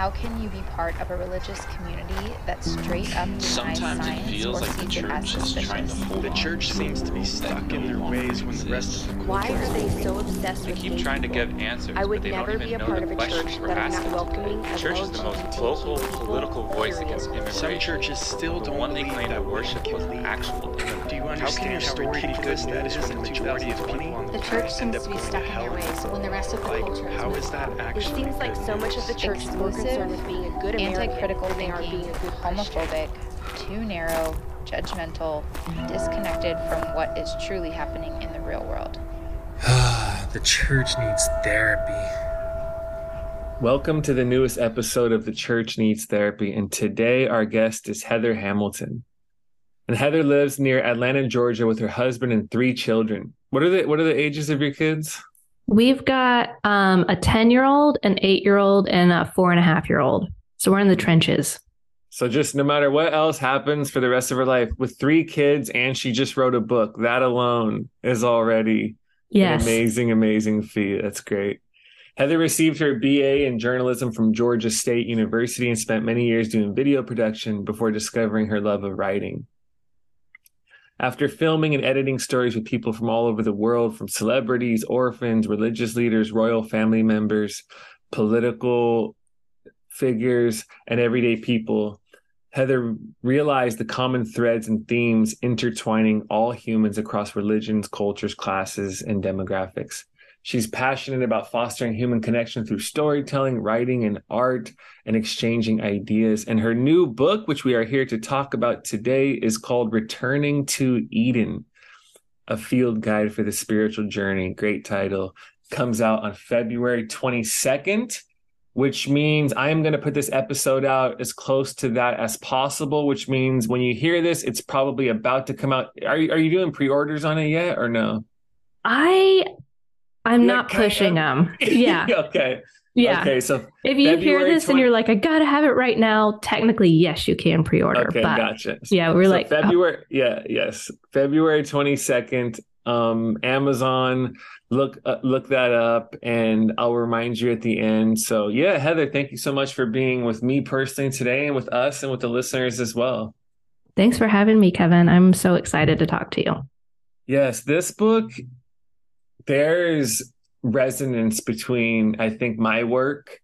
How can you be part of a religious community that straight up denies Sometimes it feels or like the sees it as church is trying to suspicious? hold The on church to seems to be stuck in their ways when the rest of the Why are they so obsessed They with keep gay trying to give answers, I would but they never don't be a know part the of a questions church we're that is asking. not welcoming The church is the most LGBTQ vocal political voice against immigration. Some churches still the don't one they claim that worship women was can an lead. actual Do you immigrant. understand how ridiculous that is when the majority of people on the The church end seems up to be going stuck in hell? their ways when the rest of the Like, culture has how moved is that on. It seems like so much of the church is more Exclusive, concerned with being a good American Anti-critical than they are thinking, being a good Christian. homophobic, too narrow, judgmental, disconnected from what is truly happening in the real world. the church needs therapy. Welcome to the newest episode of The Church Needs Therapy, and today our guest is Heather Hamilton. And Heather lives near Atlanta, Georgia with her husband and three children. What are the what are the ages of your kids? We've got um, a 10 year old, an eight year old, and a four and a half year old. So we're in the trenches. So just no matter what else happens for the rest of her life, with three kids and she just wrote a book, that alone is already Yes. an amazing, amazing feat. That's great. Heather received her BA in journalism from Georgia State University and spent many years doing video production before discovering her love of writing. After filming and editing stories with people from all over the world, from celebrities, orphans, religious leaders, royal family members, political figures, and everyday people, Heather realized the common threads and themes intertwining all humans across religions, cultures, classes, and demographics. She's passionate about fostering human connection through storytelling, writing, and art, and exchanging ideas. And her new book, which we are here to talk about today, is called Returning to Eden A Field Guide for the Spiritual Journey. Great title. Comes out on February 22nd which means I am going to put this episode out as close to that as possible. Which means when you hear this, it's probably about to come out. Are you are you doing pre-orders on it yet or no? I I'm Yeah, not pushing them. Yeah. okay. Yeah. Okay. So If you hear this 20 and you're like, I gotta have it right now, technically, yes, you can pre-order. okay, but gotcha. yeah, we're So like, oh, February. Yeah. Yes. February twenty second. Um, Amazon. Look uh, look that up, and I'll remind you at the end. So yeah, Heather, thank you so much for being with me personally today, and with us, and with the listeners as well. thanks for having me, Kevin. I'm so excited to talk to you. Yes, this book, there's resonance between, I think, my work,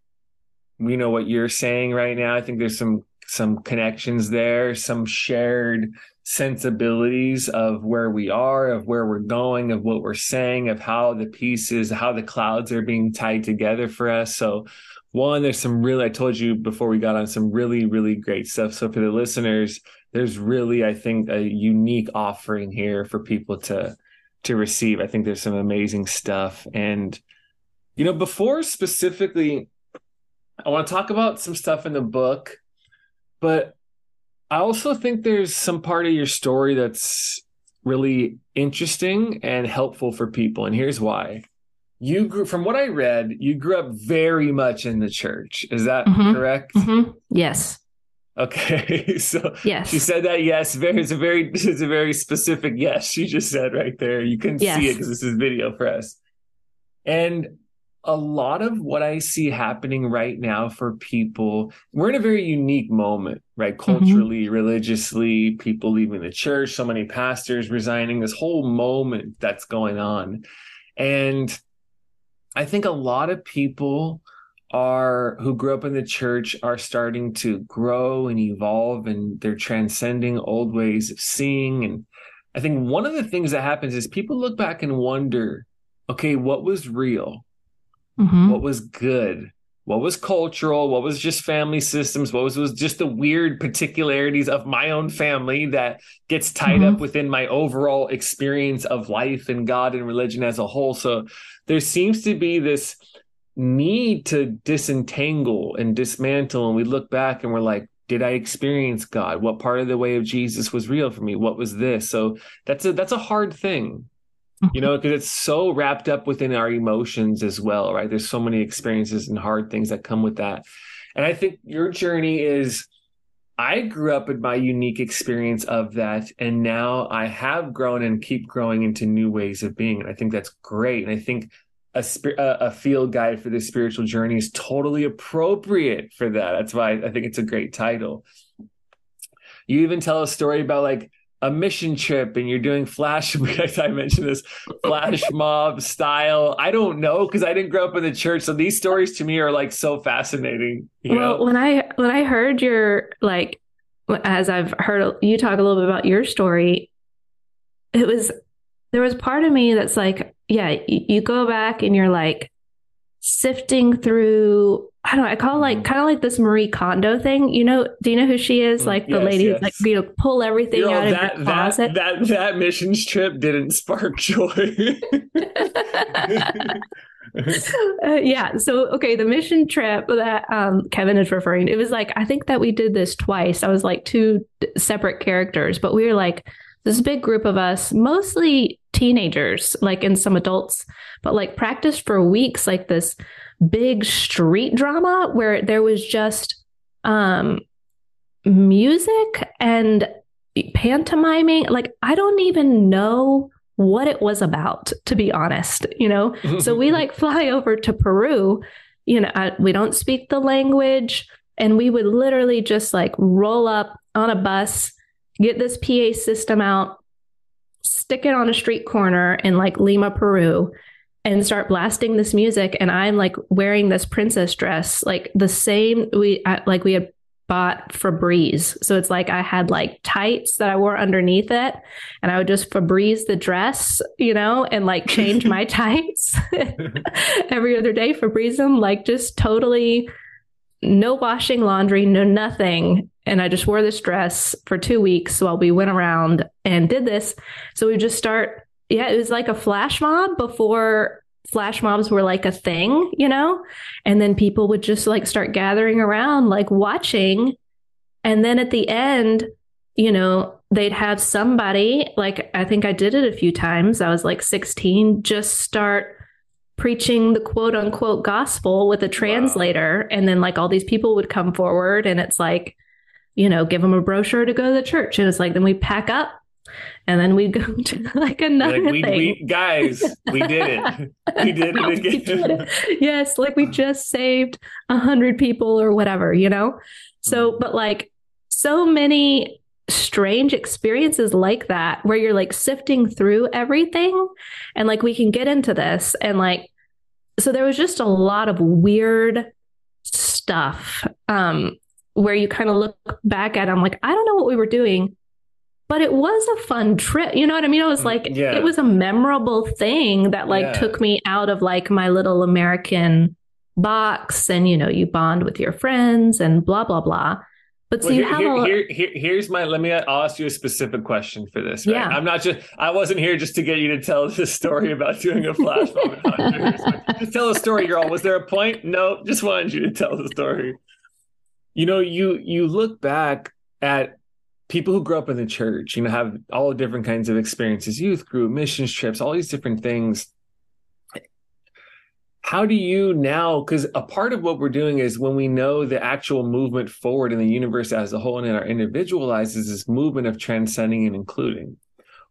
you know, what you're saying right now. I think there's some some connections there, some shared sensibilities of where we are, of where we're going, of what we're saying, of how the pieces, how the clouds are being tied together for us. So one, there's some really, I told you before we got on some really, really great stuff. So for the listeners, there's really, I think, a unique offering here for people to to receive. I think there's some amazing stuff. And you know, before specifically, I want to talk about some stuff in the book, but I also think there's some part of your story that's really interesting and helpful for people. And here's why. You grew from what I read, you grew up very much in the church. Is that Mhm. correct? hmm Yes. Okay. So Yes. she said that yes. Very, it's a very, it's a very specific yes. She just said right there. You can see it because this is video for us. And a lot of what I see happening right now for people, we're in a very unique moment, right? Mm-hmm. Culturally, religiously, people leaving the church, so many pastors resigning, this whole moment that's going on. And I think a lot of people are who grew up in the church are starting to grow and evolve and they're transcending old ways of seeing. And i think one of the things that happens is people look back and wonder okay what was real? Hmm what was good? What was cultural? What was just family systems? What was was just the weird particularities of my own family that gets tied Mhm. up within my overall experience of life and god and religion as a whole? So there seems to be this need to disentangle and dismantle and we look back and we're like did i experience god? What part of the way of jesus was real for me? What was this? So that's a that's a hard thing you know mm-hmm. because it's so wrapped up within our emotions as well right? There's so many experiences and hard things that come with that. And i think your journey is i grew up in my unique experience of that and now i have grown and keep growing into new ways of being and i think that's great and i think a, spi- a a field guide for the spiritual journey is totally appropriate for that. That's why I think it's a great title. You even tell a story about like a mission trip and you're doing flash I mentioned this flash mob style. I don't know because I didn't grow up in the church. So these stories to me are like so fascinating. You well, know? when I when I heard your like as I've heard you talk a little bit about your story, it was there was part of me that's like, yeah, you, go back and you're like sifting through I don't know, I call it like kind of like this Marie Kondo thing. You know, do you know who she is? Mm, Like the yes, lady who's yes. like you know, pull everything out of that, your that, closet. that that missions trip didn't spark joy. Uh, yeah. So, okay, the mission trip that um, Kevin is referring it was like, I think that we did this twice. I was like two separate characters, but we were like this big group of us, mostly teenagers, like in some adults, but like practiced for weeks, like this big street drama where there was just um, music and pantomiming. Like, I don't even know what it was about, to be honest, you know? so we like fly over to Peru. You know, I, we don't speak the language, and we would literally just like roll up on a bus, get this PA system out, stick it on a street corner in like Lima, Peru, and start blasting this music. And I'm like wearing this princess dress, like the same we I, like we had bought Febreze. So it's like I had like tights that I wore underneath it and I would just Febreze the dress, you know, and like change my tights every other day, Febreze them, like just totally no washing laundry, no nothing. And I just wore this dress for two weeks while we went around and did this. So we just start, yeah, it was like a flash mob before flash mobs were like a thing, you know? And then people would just like start gathering around, like watching. And then at the end, you know, they'd have somebody, like I think I did it a few times. I was like 16, just start preaching the quote unquote gospel with a translator. And then like all these people would come forward and it's like, you know, give them a brochure to go to the church. And it's like, then we pack up and then we go to like another like we, thing. we guys, we did it. We did it again. did it. Yes, like we just saved a hundred people or whatever, you know? Mm-hmm. So, but like so many strange experiences like that where you're like sifting through everything and like we can get into this and like so there was just a lot of weird stuff um where you kind of look back at I'm like I don't know what we were doing but it was a fun trip you know what I mean it was like Mm, yeah. it was a memorable thing that like Yeah. took me out of like my little American box and you know you bond with your friends and blah blah blah but so Well, you here, have here- a here- here- here's my let me I'll ask you a specific question for this. Right? Yeah. I'm not just I wasn't here just to get you to tell this story about doing a flash mob. just tell a story, girl. Was there a point? No, just wanted you to tell the story. You know, you you look back at people who grew up in the church, you know, have all different kinds of experiences, youth group, missions trips, all these different things. How do you now? Because a part of what we're doing is when we know the actual movement forward in the universe as a whole and in our individualized is this movement of transcending and including.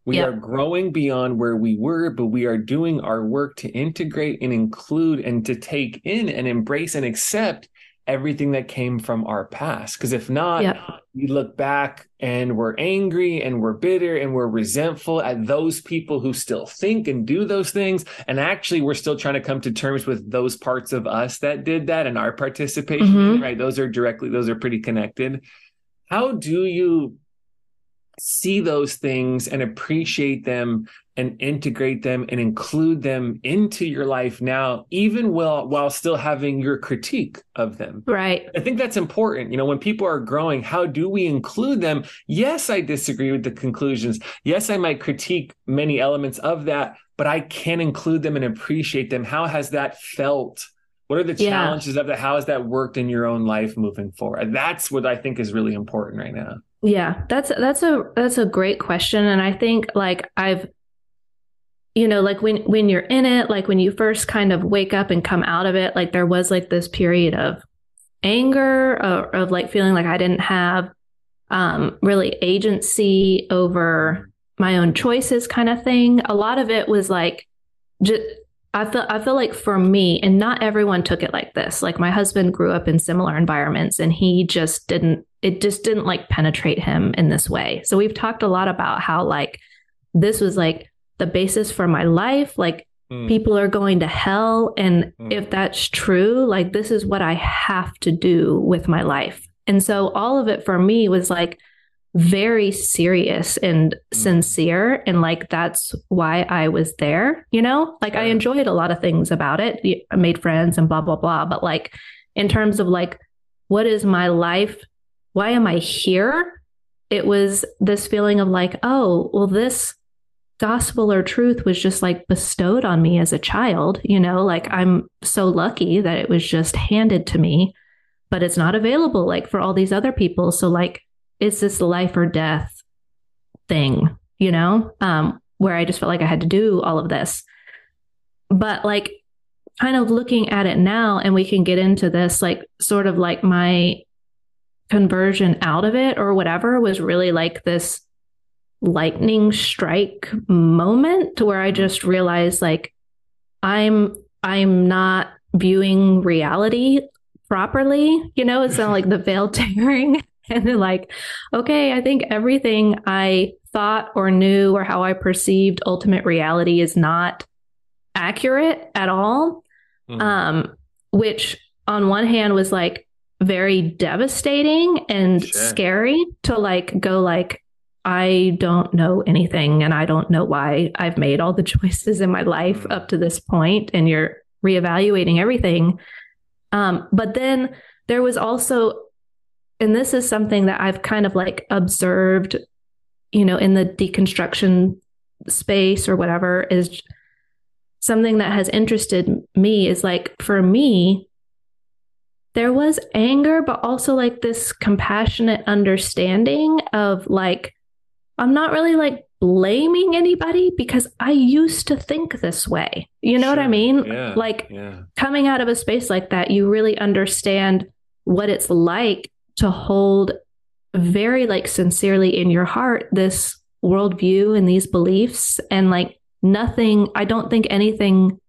We Yeah. are growing beyond where we were, but we are doing our work to integrate and include and to take in and embrace and accept everything that came from our past. Because if not, Yeah. we look back and we're angry and we're bitter and we're resentful at those people who still think and do those things. And actually, we're still trying to come to terms with those parts of us that did that and our participation, Mhm. right? Those are directly, those are pretty connected. How do you see those things and appreciate them and integrate them and include them into your life now, even while while still having your critique of them? right I think that's important. You know, when people are growing, how do we include them? Yes, I disagree with the conclusions. Yes, I might critique many elements of that, but I can include them and appreciate them. How has that felt? What are the Yeah. challenges of that? How has that worked in your own life moving forward? That's what I think is really important right now. Yeah, that's that's a that's a great question and I think like I've you know like when when you're in it like when you first kind of wake up and come out of it like there was like this period of anger or of like feeling like I didn't have um really agency over my own choices kind of thing. A lot of it was like just I feel I feel like for me, and not everyone took it like this. Like my husband grew up in similar environments and he just didn't it just didn't like penetrate him in this way. So we've talked a lot about how like this was like the basis for my life. Like Mm. people are going to hell. And Mm. if that's true, like this is what I have to do with my life. And so all of it for me was like very serious and Mm. sincere. And like that's why I was there, you know? Like I enjoyed a lot of things about it. I made friends and blah, blah, blah. But like in terms of like, what is my life? Why am I here? It was this feeling of like, oh, well, this gospel or truth was just like bestowed on me as a child, you know, like I'm so lucky that it was just handed to me, but it's not available like for all these other people. So like it's this life or death thing, you know, um, where I just felt like I had to do all of this. But like kind of looking at it now, and we can get into this, like sort of like my conversion out of it or whatever was really like this lightning strike moment where I just realized like I'm I'm not viewing reality properly. You know, it's not like the veil tearing and then like, okay, I think everything I thought or knew or how I perceived ultimate reality is not accurate at all. Mhm. Um, which on one hand was like very devastating and Sure. scary to like go like I don't know anything and I don't know why I've made all the choices in my life Mm. up to this point and you're reevaluating everything. Um, but then there was also and this is something that I've kind of like observed, you know, in the deconstruction space or whatever is something that has interested me is like for me there was anger but also like this compassionate understanding of like I'm not really like blaming anybody because I used to think this way. You know what I mean? Yeah. Like yeah. coming out of a space like that, you really understand what it's like to hold very like sincerely in your heart this worldview and these beliefs. And like nothing, I don't think anything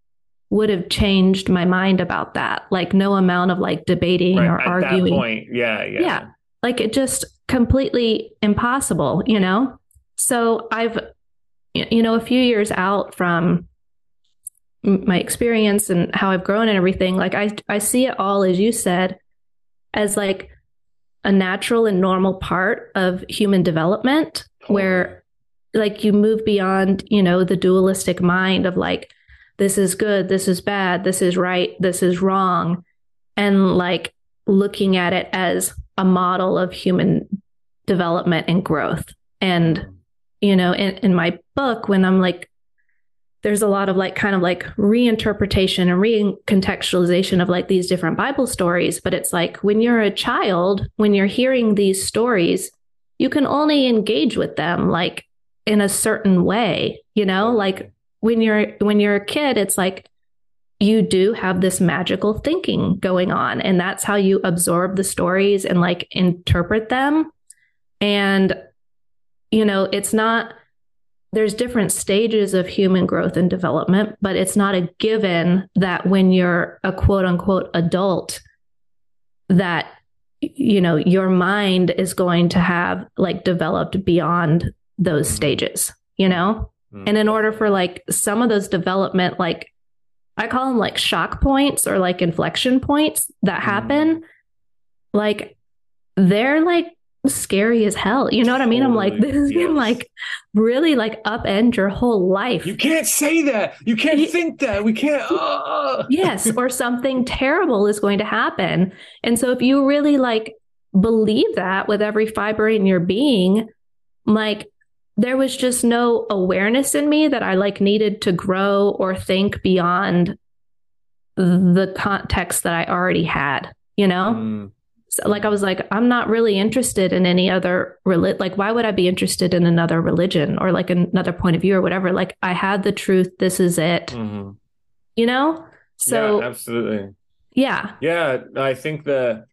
would have changed my mind about that. Like no amount of like debating Right, or at arguing. that point, yeah, yeah. Yeah. Like it just completely impossible, you know? So I've, you know, a few years out from my experience and how I've grown and everything, like I, I see it all, as you said, as like a natural and normal part of human development where like you move beyond, you know, the dualistic mind of like, this is good, this is bad, this is right, this is wrong. And like looking at it as a model of human development and growth. And, you know, in, in my book, when I'm like, there's a lot of like kind of like reinterpretation and recontextualization of like these different Bible stories. But it's like when you're a child, when you're hearing these stories, you can only engage with them like in a certain way, you know, like when you're when you're a kid, it's like you do have this magical thinking going on and that's how you absorb the stories and like interpret them and you know it's not there's different stages of human growth and development but it's not a given that when you're a quote unquote adult that you know your mind is going to have like developed beyond those stages you know Mm. and in order for like some of those development like I call them like shock points or like inflection points that happen. Like they're like scary as hell. You know what I mean? I'm like, this yes. can like really like upend your whole life. You can't say that. You can't Ye- think that. We can't. Uh, yes, or something terrible is going to happen. And so if you really like believe that with every fiber in your being, like there was just no awareness in me that I like needed to grow or think beyond the context that I already had, you know? Mm, So, like I was like, I'm not really interested in any other relig- like why would I be interested in another religion or like another point of view or whatever? Like I had the truth, this is it. mhm. You know? So yeah, absolutely. yeah. Yeah, I think the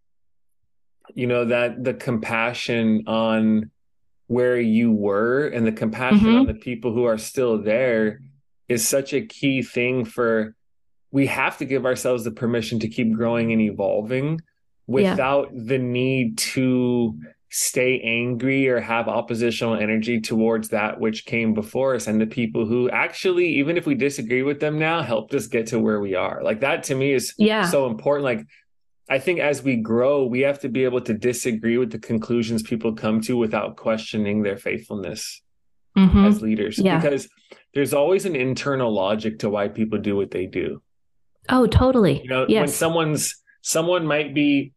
you know that the compassion on where you were and the compassion Mhm. on the people who are still there is such a key thing for we have to give ourselves the permission to keep growing and evolving without the need to stay angry or have oppositional energy towards that which came before us and the people who actually even if we disagree with them now helped us get to where we are like that to me is Yeah. so important like i think as we grow we have to be able to disagree with the conclusions people come to without questioning their faithfulness Mhm. as leaders Yeah. because there's always an internal logic to why people do what they do Oh, totally. you know when someone's someone might be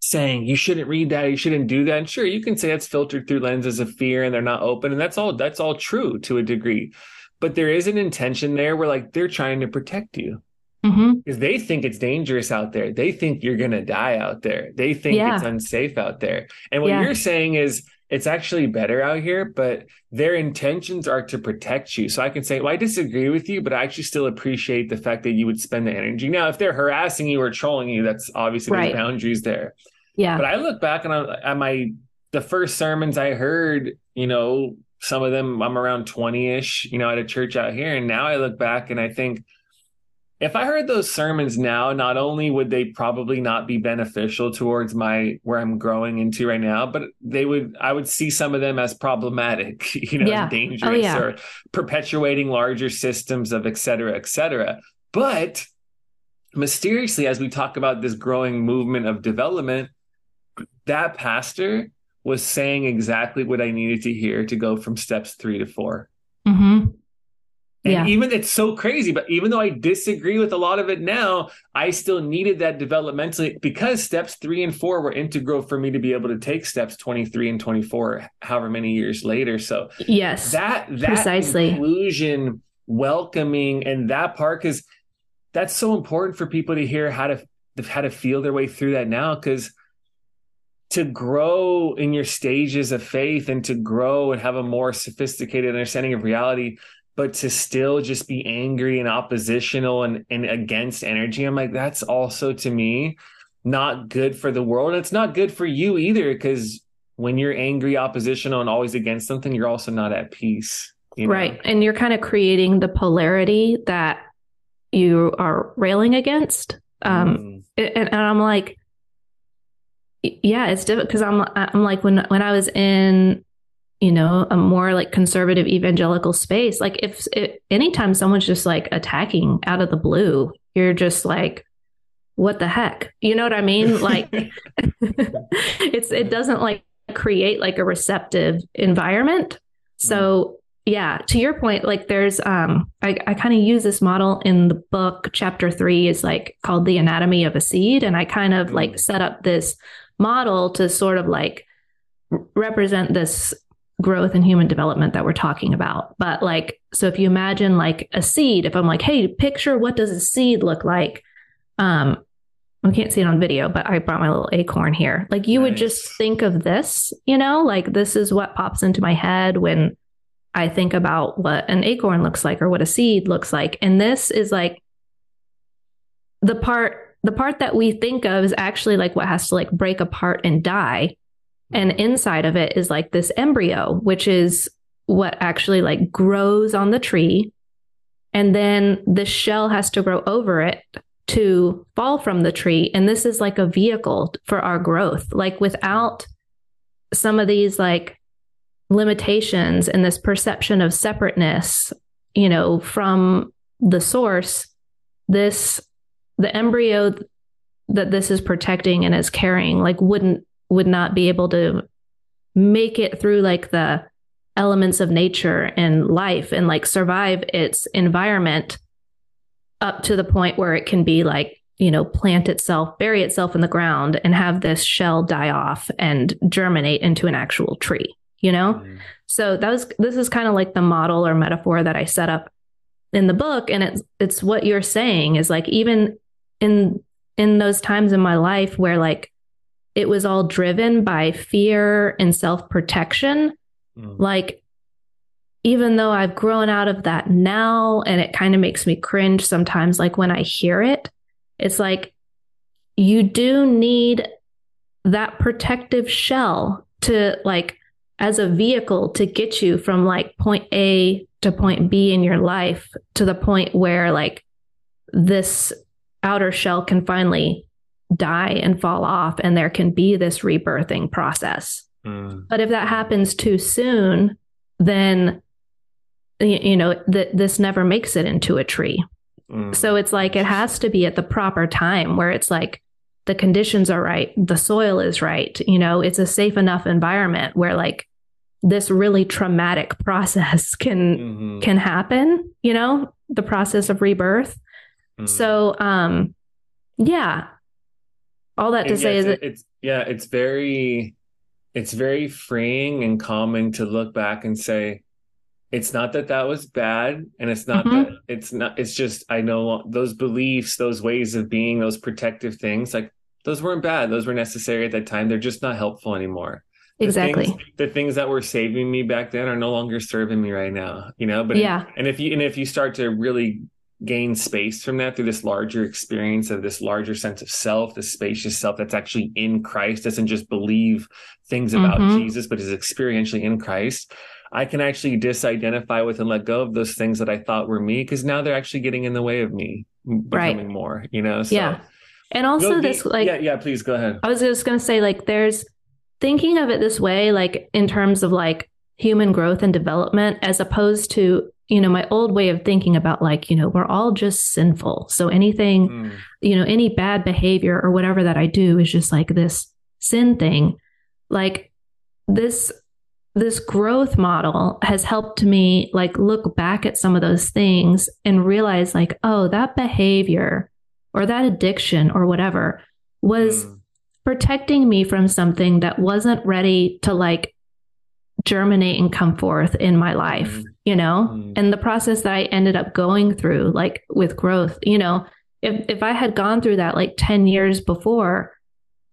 saying you shouldn't read that. You shouldn't do that. And sure you can say that's filtered through lenses of fear and they're not open and that's all that's all true to a degree. But there is an intention there where like they're trying to protect you. Hmm because they think it's dangerous out there. They think you're going to die out there. They think Yeah. it's unsafe out there. And what Yeah. you're saying is it's actually better out here but their intentions are to protect you so i can say well i disagree with you but i actually still appreciate the fact that you would spend the energy now if they're harassing you or trolling you that's obviously Right. there's boundaries there Yeah. but I look back on at my the first sermons I heard, you know, some of them I'm around 20ish, you know, at a church out here and now I look back and I think if I heard those sermons now, not only would they probably not be beneficial towards my where I'm growing into right now, but they would I would see some of them as problematic, you know, Yeah. dangerous Oh, yeah. or perpetuating larger systems of et cetera, et cetera. But mysteriously, as we talk about this growing movement of development, that pastor was saying exactly what I needed to hear to go from steps three to four. hmm And Yeah. even it's so crazy, but even though I disagree with a lot of it now, I still needed that developmentally because steps three and four were integral for me to be able to take steps 23 and 24, however many years later. So Yes. that that Precisely. inclusion, welcoming, and that part is that's so important for people to hear how to how to feel their way through that now because to grow in your stages of faith and to grow and have a more sophisticated understanding of reality but to still just be angry and oppositional and, and against energy i'm like that's also to me not good for the world it's not good for you either because when you're angry oppositional and always against something you're also not at peace you know? Right. And you're kind of creating the polarity that you are railing against. Um, Mm. and, and I'm like, yeah, it's difficult because I'm I'm like when when I was in you know a more like conservative evangelical space, like if, if anytime someone's just like attacking out of the blue, you're just like, what the heck, you know what I mean? Like, it's it doesn't like create like a receptive environment. So yeah, to your point, like there's um I, I kind of use this model in the book. Chapter three is like called the anatomy of a seed. And I kind of like set up this model to sort of like represent this growth and human development that we're talking about. But like, so if you imagine like a seed, if I'm like, hey, picture what does a seed look like? Um, we can't see it on video, but I brought my little acorn here. Like you would just think of this, you know, like this is what pops into my head when I think about what an acorn looks like or what a seed looks like. And this is like the part the part that we think of is actually like what has to like break apart and die. And inside of it is like this embryo, which is what actually like grows on the tree. And then the shell has to grow over it to fall from the tree. And this is like a vehicle for our growth. Like without some of these like limitations and this perception of separateness, you know, from the source, this the embryo that this is protecting and is carrying like wouldn't would not be able to make it through like the elements of nature and life and like survive its environment up to the point where it can be like you know plant itself bury itself in the ground and have this shell die off and germinate into an actual tree you know Mm. so that was this is kind of like the model or metaphor that I set up in the book and it's it's what you're saying is like even in in those times in my life where like it was all driven by fear and self-protection Mm. like even though I've grown out of that now and it kind of makes me cringe sometimes like when I hear it it's like you do need that protective shell to like as a vehicle to get you from like point A to point B in your life to the point where like this outer shell can finally die and fall off and there can be this rebirthing process. Mm. But if that happens too soon, then you know that this never makes it into a tree. Mm. So it's like it has to be at the proper time where it's like the conditions are right, the soil is right, you know, it's a safe enough environment where like this really traumatic process can Mhm. can happen, you know, the process of rebirth. Mm. So um yeah. All that to And say yes, is it- it's yeah, it's very it's very freeing and calming to look back and say it's not that that was bad and it's not Mhm. that it's not it's just I know those beliefs, those ways of being, those protective things like those weren't bad. Those were necessary at that time. They're just not helpful anymore. The exactly. things- the things that were saving me back then are no longer serving me right now, you know, but Yeah. and if you and if you start to really gain space from that through this larger experience of this larger sense of self, this spacious self that's actually in Christ, doesn't just believe things about Mhm. Jesus, but is experientially in Christ. I can actually disidentify with and let go of those things that I thought were me because now they're actually getting in the way of me Right. becoming more, you know? So, Yeah. And also this like yeah, yeah, please go ahead. I was just going to say, like, there's thinking of it this way, like, in terms of like human growth and development, as opposed to, you know, my old way of thinking about, like, you know, we're all just sinful. So anything, Mm, you know, any bad behavior or whatever that I do is just like this sin thing. Like, this. This growth model has helped me like look back at some of those things and realize like, oh, that behavior or that addiction or whatever was mm, protecting me from something that wasn't ready to like germinate and come forth in my life, Mhm. you know? Mhm. And the process that I ended up going through, like with growth, you know, if, if I had gone through that like 10 years before,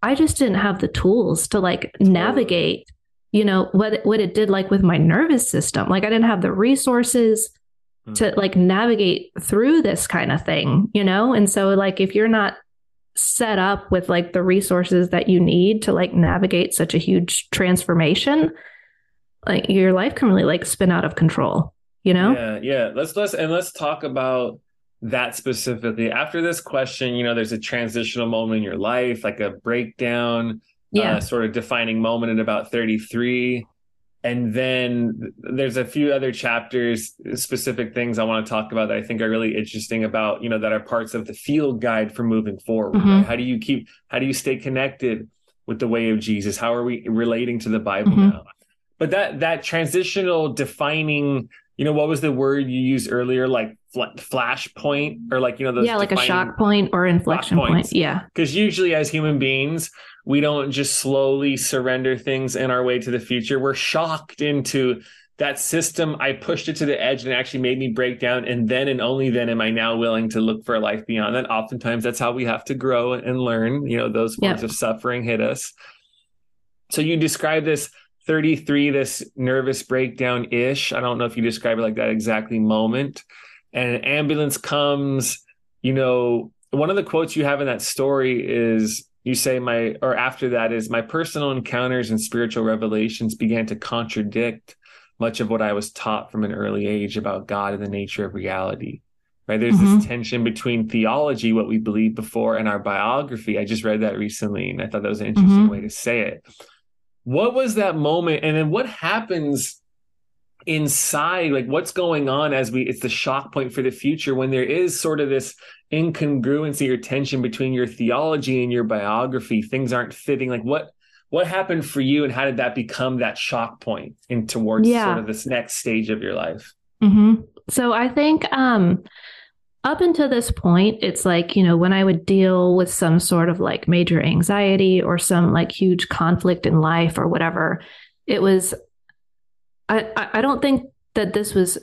I just didn't have the tools to like navigate, you know, what, what it did like with my nervous system. Like I didn't have the resources mm. to like navigate through this kind of thing, you know? And so like if you're not set up with like the resources that you need to like navigate such a huge transformation, like your life can really like spin out of control, you know? Yeah, yeah. Let's let's and let's talk about that specifically. After this question, you know, there's a transitional moment in your life, like a breakdown, Yeah. uh, sort of defining moment at about 33. And then there's a few other chapters, specific things I want to talk about that I think are really interesting about, you know, that are parts of the field guide for moving forward. Mhm. Right? How do you keep, how do you stay connected with the way of Jesus? How are we relating to the Bible Mhm. now? But that, that transitional defining, you know, what was the word you used earlier? Like fl- flash point or like, you know, those yeah, like a shock point or inflection point. Yeah. because usually as human beings we don't just slowly surrender things in our way to the future we're shocked into that system i pushed it to the edge and it actually made me break down and then and only then am i now willing to look for a life beyond that oftentimes that's how we have to grow and learn you know those forms Yep. of suffering hit us so you describe this 33 this nervous breakdown ish i don't know if you describe it like that exactly moment. And an ambulance comes you know one of the quotes you have in that story is you say my or after that is my personal encounters and spiritual revelations began to contradict much of what i was taught from an early age about god and the nature of reality. Right? There's Mhm. this tension between theology what we believed before and our biography. I just read that recently and i thought that was an interesting Mhm. way to say it what was that moment? And then what happens inside like what's going on as we it's the shock point for the future when there is sort of this incongruency or tension between your theology and your biography? Things aren't fitting. Like what what happened for you and how did that become that shock point in towards Yeah. sort of this next stage of your life? Hmm So I think um, up until this point, it's like, you know, when I would deal with some sort of like major anxiety or some like huge conflict in life or whatever, it was, I, I don't think that this was,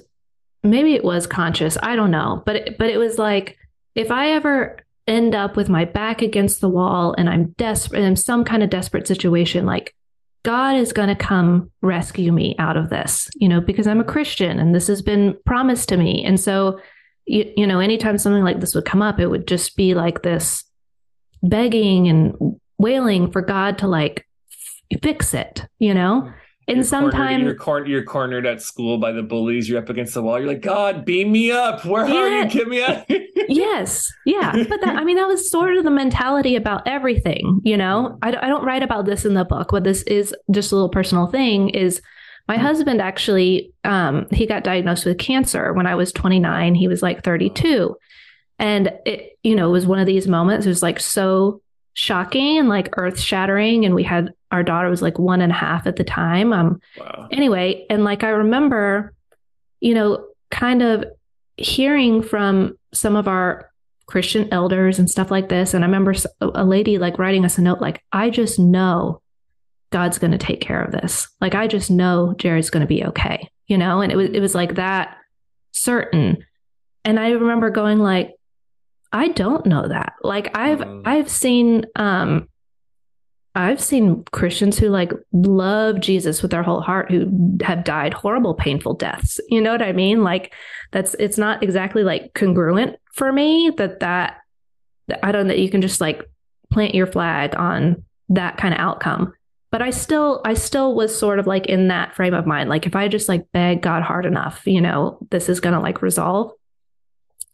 maybe it was conscious. I don't know. But, it, but it was like, if I ever end up with my back against the wall and I'm desperate, in some kind of desperate situation, like God is going to come rescue me out of this, you know, because I'm a Christian and this has been promised to me. And so, you, you know, anytime something like this would come up, it would just be like this begging and wailing for God to like f- fix it, you know? Mm-hmm. And sometimes you're, cor- you're cornered at school by the bullies. You're up against the wall. You're like, God, beam me up. Where are you? Get me out. yes yeah but that, i mean that was sort of the mentality about everything you know mm-hmm. I, I don't write about this in the book but this is just a little personal thing is my husband actually um, he got diagnosed with cancer when i was 29 he was like 32 and it you know it was one of these moments it was like so shocking and like earth shattering and we had our daughter was like one and a half at the time um wow. anyway, and like I remember, you know, kind of hearing from some of our Christian elders and stuff like this. And I remember a lady like writing us a note, like, I just know God's going to take care of this. Like, I just know Jared's going to be okay, you know? And it was, it was like that certain. And I remember going like, I don't know that. Like I've, Mm. I've seen, um, I've seen Christians who like love Jesus with their whole heart who have died horrible, painful deaths. You know what I mean? Like that's it's not exactly like congruent for me that that that- I don't know that you can just like plant your flag on that kind of outcome. But I still I still was sort of like in that frame of mind. Like if I just like beg God hard enough, you know, this is gonna like resolve.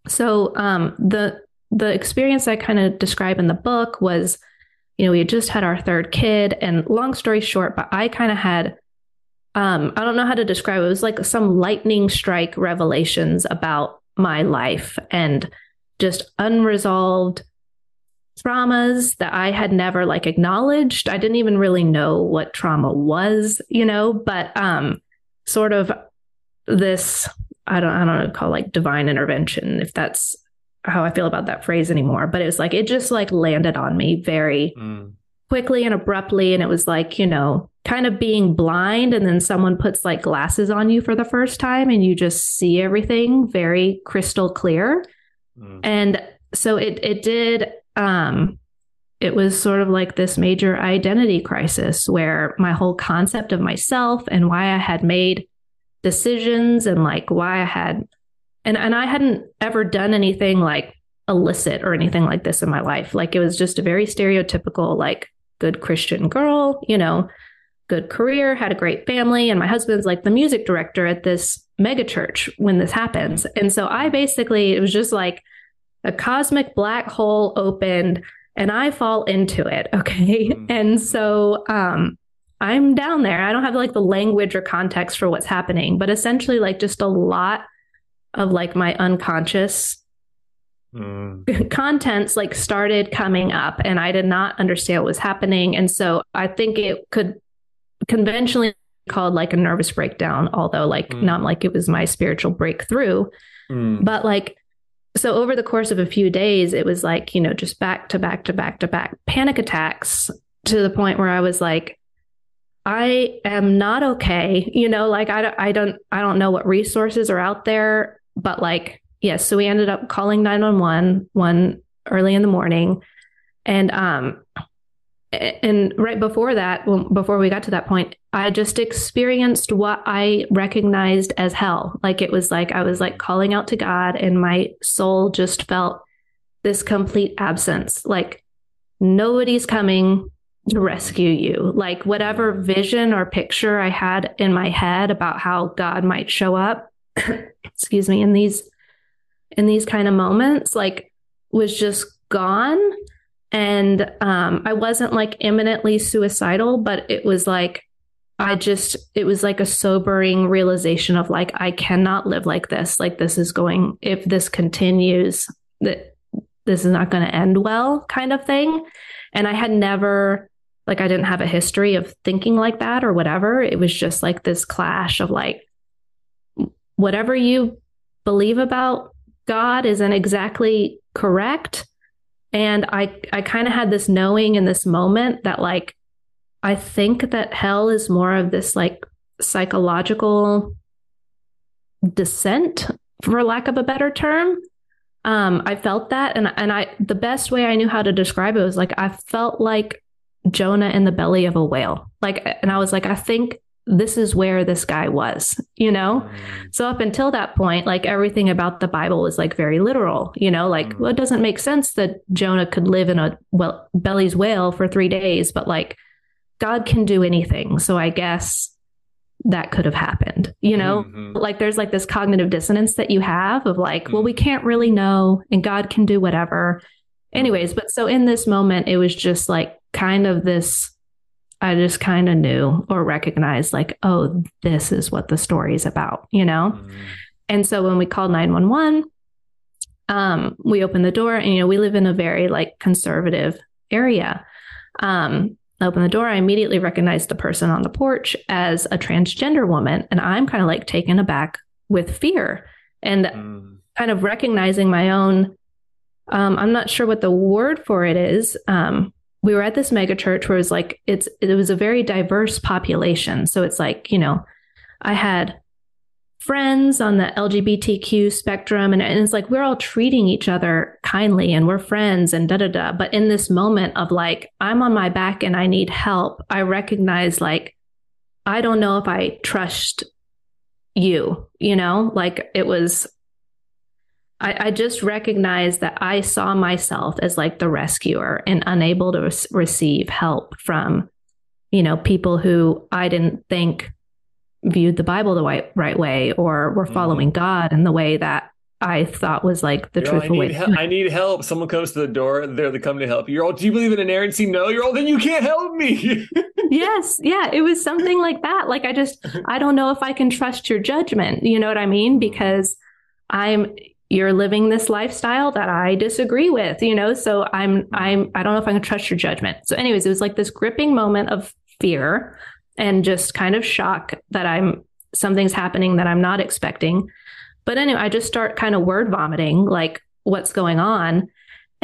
So um the the experience I kind of describe in the book was you know, we had just had our third kid, and long story short, but I kind of had, um, I don't know how to describe it. It was like some lightning strike revelations about my life and just unresolved traumas that I had never like acknowledged. I didn't even really know what trauma was, you know, but um, sort of this, I don't, I don't know, call like divine intervention, if that's how I feel about that phrase anymore. But it was like, it just like landed on me very Mm. quickly and abruptly. And it was like, you know, kind of being blind. And then someone puts like glasses on you for the first time and you just see everything very crystal clear. Mm. And so it, it did, um, it was sort of like this major identity crisis where my whole concept of myself and why I had made decisions and like why I had and and I hadn't ever done anything like illicit or anything like this in my life. Like it was just a very stereotypical like good Christian girl, you know, good career, had a great family and my husband's like the music director at this mega church when this happens. And so I basically it was just like a cosmic black hole opened and I fall into it, okay? Mm. And so um I'm down there. I don't have like the language or context for what's happening, but essentially like just a lot of like my unconscious Mm. contents like started coming up and I did not understand what was happening. And so I think it could conventionally called like a nervous breakdown, although like Mm. not like it was my spiritual breakthrough. Mm. But like, so over the course of a few days, it was like, you know, just back to back to back to back panic attacks to the point where I was like, I am not okay. You know, like I don't, I don't, I don't know what resources are out there, but like, yes. So we ended up calling 911 one early in the morning. And, um, and right before that, when- before we got to that point, I just experienced what I recognized as hell. Like it was like I was like calling out to God, and my soul just felt this complete absence. Like nobody's coming to rescue you. Like whatever vision or picture I had in my head about how God might show up, excuse me, in these in these kind of moments, like was just gone. And um, I wasn't like imminently suicidal, but it was like I just, it was like a sobering realization of like, I cannot live like this. Like, this is going, if this continues, that this is not going to end well, kind of thing. And I had never, like, I didn't have a history of thinking like that or whatever. It was just like this clash of like, whatever you believe about God isn't exactly correct. And I, I kind of had this knowing in this moment that like, I think that hell is more of this like psychological descent, for lack of a better term. Um, I felt that, and and I the best way I knew how to describe it was like I felt like Jonah in the belly of a whale. Like, and I was like, I think this is where this guy was, you know. Mm. So up until that point, like everything about the Bible was like very literal, you know, like Mm. well, it doesn't make sense that Jonah could live in a well belly's whale for three days, but like God can do anything. So I guess that could have happened. You know, Mhm. like there's like this cognitive dissonance that you have of like, well, we can't really know and God can do whatever. Anyways, but so in this moment, it was just like kind of this. I just kind of knew or recognized, like, oh, this is what the story is about, you know? Mhm. And so when we called 911, um, we opened the door and, you know, we live in a very like conservative area. Um, I opened the door. I immediately recognized the person on the porch as a transgender woman. And I'm kind of like taken aback with fear and Mm. kind of recognizing my own. Um, I'm not sure what the word for it is. Um, we were at this mega church where it was like it's it was a very diverse population. So it's like you know, I had friends on the LGBTQ spectrum, and, and it's like we're all treating each other kindly and we're friends and da da da. But in this moment of like I'm on my back and I need help, I recognize like I don't know if I trust you. You know, like it was I, I just recognized that I saw myself as like the rescuer and unable to res- receive help from, you know, people who I didn't think viewed the Bible the right, right way or were Mhm. following God in the way that I thought was like the You're all, I truthful way. need, hel- I need help. Someone comes to the door. They're the come to help you. You're all, do you believe in inerrancy? No. You're all, then you can't help me. yes, yeah, it was something like that. Like I just, I don't know if I can trust your judgment. You know what I mean? Because I'm you're living this lifestyle that I disagree with, you know? So I'm I'm I don't know if I can trust your judgment. So anyways, it was like this gripping moment of fear and just kind of shock that I'm something's happening that I'm not expecting. But anyway, I just start kind of word vomiting like what's going on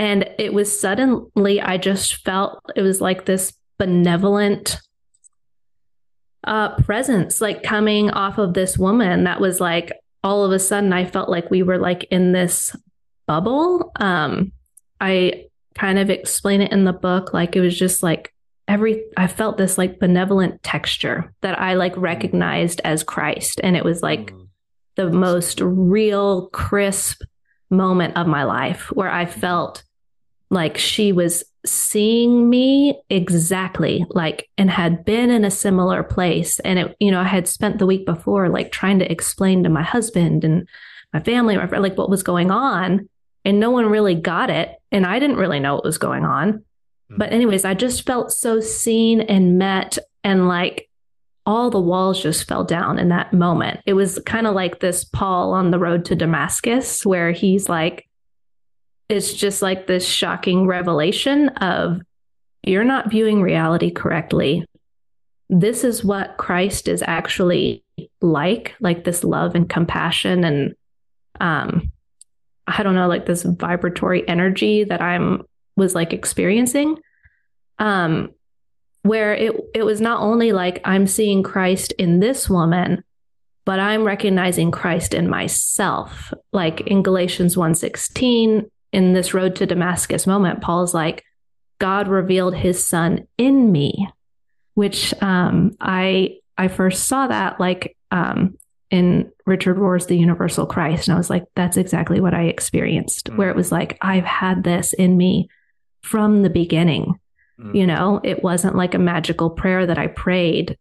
and it was suddenly I just felt it was like this benevolent uh presence like coming off of this woman that was like all of a sudden I felt like we were like in this bubble. Um, I kind of explain it in the book. Like it was just like every, I felt this like benevolent texture that I like recognized as Christ. And it was like Mm. the most real, crisp moment of my life where I felt like she was seeing me exactly like and had been in a similar place. And it you know i had spent the week before like trying to explain to my husband and my family my friend, like what was going on and no one really got it and i didn't really know what was going on. Hmm. But anyways i just felt so seen and met and like all the walls just fell down in that moment. It was kind of like this paul on the road to damascus where he's like it's just like this shocking revelation of you're not viewing reality correctly. This is what Christ is actually like, like this love and compassion and um I don't know, like this vibratory energy that I'm was like experiencing. Um where it it was not only like I'm seeing Christ in this woman, but I'm recognizing Christ in myself. Like in Galatians 1:16, in this road to Damascus moment, Paul's like, God revealed his son in me, which um, I I first saw that like um, in Richard Rohr's The Universal Christ. And I was like, that's exactly what I experienced, where it was like, I've had this in me from the beginning. Mm. You know, it wasn't like a magical prayer that I prayed,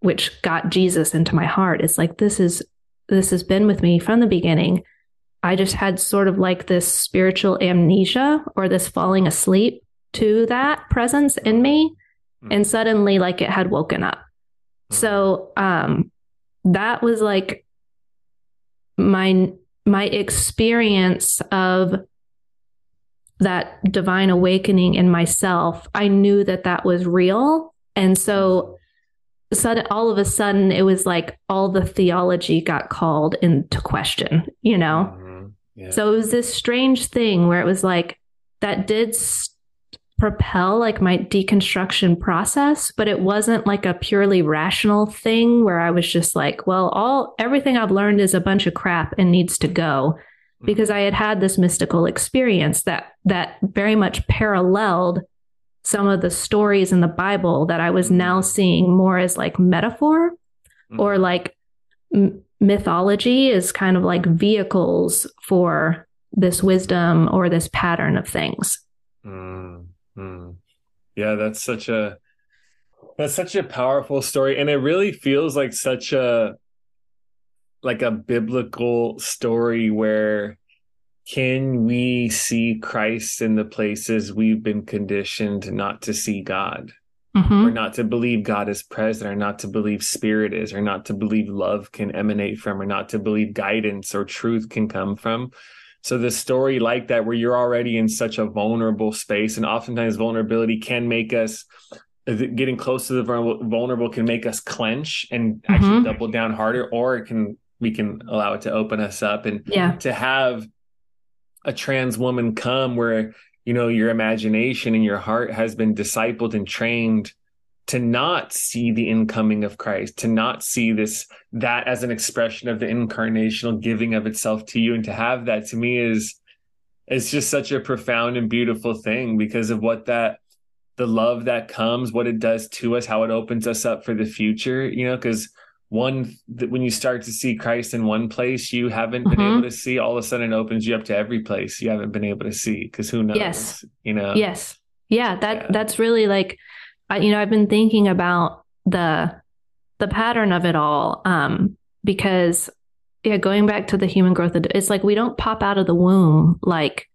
which got Jesus into my heart. It's like, this is, this has been with me from the beginning. I just had sort of like this spiritual amnesia or this falling asleep to that presence in me. And suddenly, like, it had woken up. So, um, that was like my my experience of that divine awakening in myself i knew that that was real and so sudden all of a sudden it was like all the theology got called into question you know Mhm. Yeah. so it was this strange thing where it was like that did propel like my deconstruction process, but it wasn't like a purely rational thing where I was just like, well, all everything I've learned is a bunch of crap and needs to go. Mm-hmm. Because I had had this mystical experience that that very much paralleled some of the stories in the Bible that I was mm-hmm. now seeing more as like metaphor mm-hmm. or like m- mythology is kind of like vehicles for this wisdom or this pattern of things. Mm, mm. Yeah, that's such a That's such a powerful story, and it really feels like such a like a biblical story where can we see Christ in the places we've been conditioned not to see God, Mhm. or not to believe God is present, or not to believe spirit is, or not to believe love can emanate from, or not to believe guidance or truth can come from. So the story like that, where you're already in such a vulnerable space, and oftentimes vulnerability can make us getting close to the vulnerable, can make us clench and actually Mhm. double down harder, or it can we can allow it to open us up and Yeah. to have a trans woman come where you know your imagination and your heart has been discipled and trained to not see the incoming of Christ, to not see this that as an expression of the incarnational giving of itself to you, and to have that to me is is just such a profound and beautiful thing because of what that the love that comes, what it does to us, how it opens us up for the future, you know, because one that when you start to see Christ in one place you haven't been Mhm. able to see, all of a sudden it opens you up to every place you haven't been able to see. Because who knows? Yes. You know? Yes. Yeah, that Yeah. that's really like I, you know, I've been thinking about the the pattern of it all um because yeah, going back to the human growth it's like we don't pop out of the womb like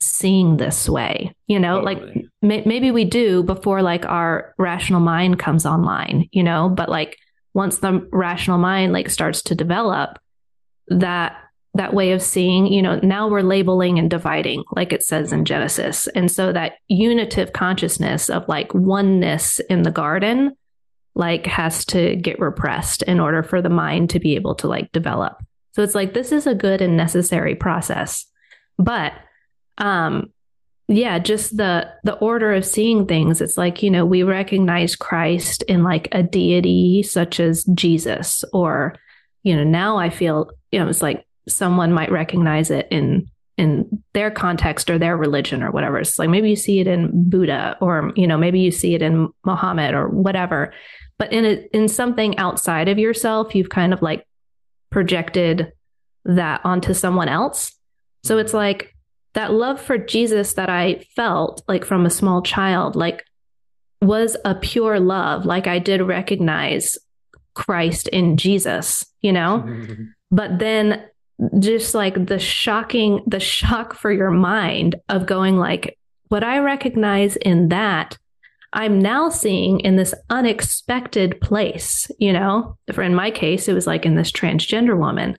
seeing this way. You know, like may, maybe we do before like our rational mind comes online, you know, but like once the rational mind like starts to develop that that way of seeing, you know, now we're labeling and dividing like it says in Genesis. And so that unitive consciousness of like oneness in the garden like has to get repressed in order for the mind to be able to like develop. So it's like this is a good and necessary process. But um yeah just the the order of seeing things. It's like you know we recognize christ in like a deity such as jesus or you know now i feel you know it's like someone might recognize it in in their context or their religion or whatever. It's like maybe you see it in buddha or you know maybe you see it in muhammad or whatever. But in a, in something outside of yourself you've kind of like projected that onto someone else. So it's like that love for Jesus that I felt like from a small child, like was a pure love. Like I did recognize Christ in Jesus, you know? But then just like the shocking, the shock for your mind of going like, what I recognize in that, I'm now seeing in this unexpected place, you know? For in my case, it was like in this transgender woman.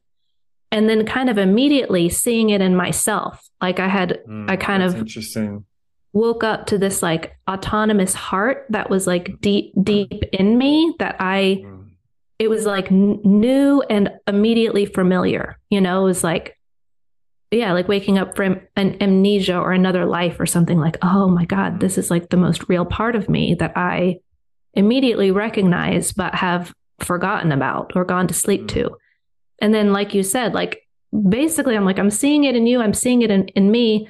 And then kind of immediately seeing it in myself. Like I had Mm, I kind of- interesting. woke up to this like autonomous heart that was like deep deep in me that I Mm. it was like n- new and immediately familiar you know it was like yeah like waking up from an amnesia or another life or something like oh my god this is like the most real part of me that I immediately recognize but have forgotten about or gone to sleep Mm. to and then like you said like basically I'm like I'm seeing it in you I'm seeing it in, in me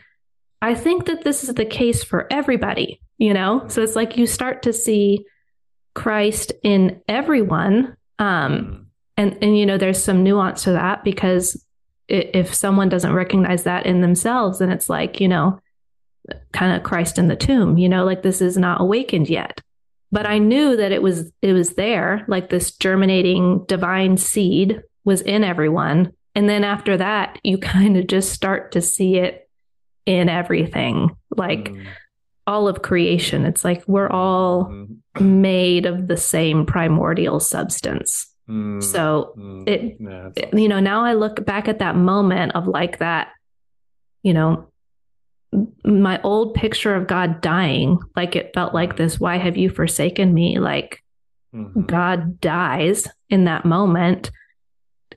I think that this is the case for everybody, you know? So it's like you start to see Christ in everyone. Um, Mm. and, and, you know, there's some nuance to that because if someone doesn't recognize that in themselves, then it's like, you know, kind of Christ in the tomb, you know, like this is not awakened yet. But I knew that it was, it was there, like this germinating divine seed was in everyone. And then after that, you kind of just start to see it in everything, like Mm. all of creation. It's like we're all Mm. made of the same primordial substance. Mm. So, Mm. it- Yeah, that's you know, now I look back at that moment of like that, you know, my old picture of God dying, like it felt like this, why have you forsaken me? Like Mhm. God dies in that moment.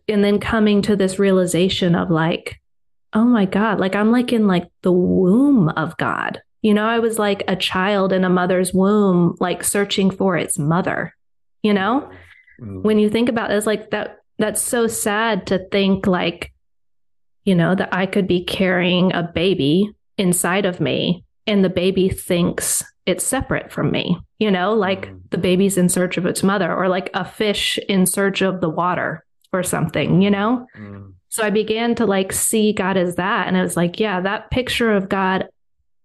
And then coming to this realization of like, oh my God, like I'm like in like the womb of God. You know, I was like a child in a mother's womb, like searching for its mother, you know? Mm. When you think about it, it's like that, that's so sad to think like, you know, that I could be carrying a baby inside of me and the baby thinks it's separate from me, you know, like Mm. the baby's in search of its mother or like a fish in search of the water or something, you know? Mm. So I began to like see God as that. And it was like, yeah, that picture of God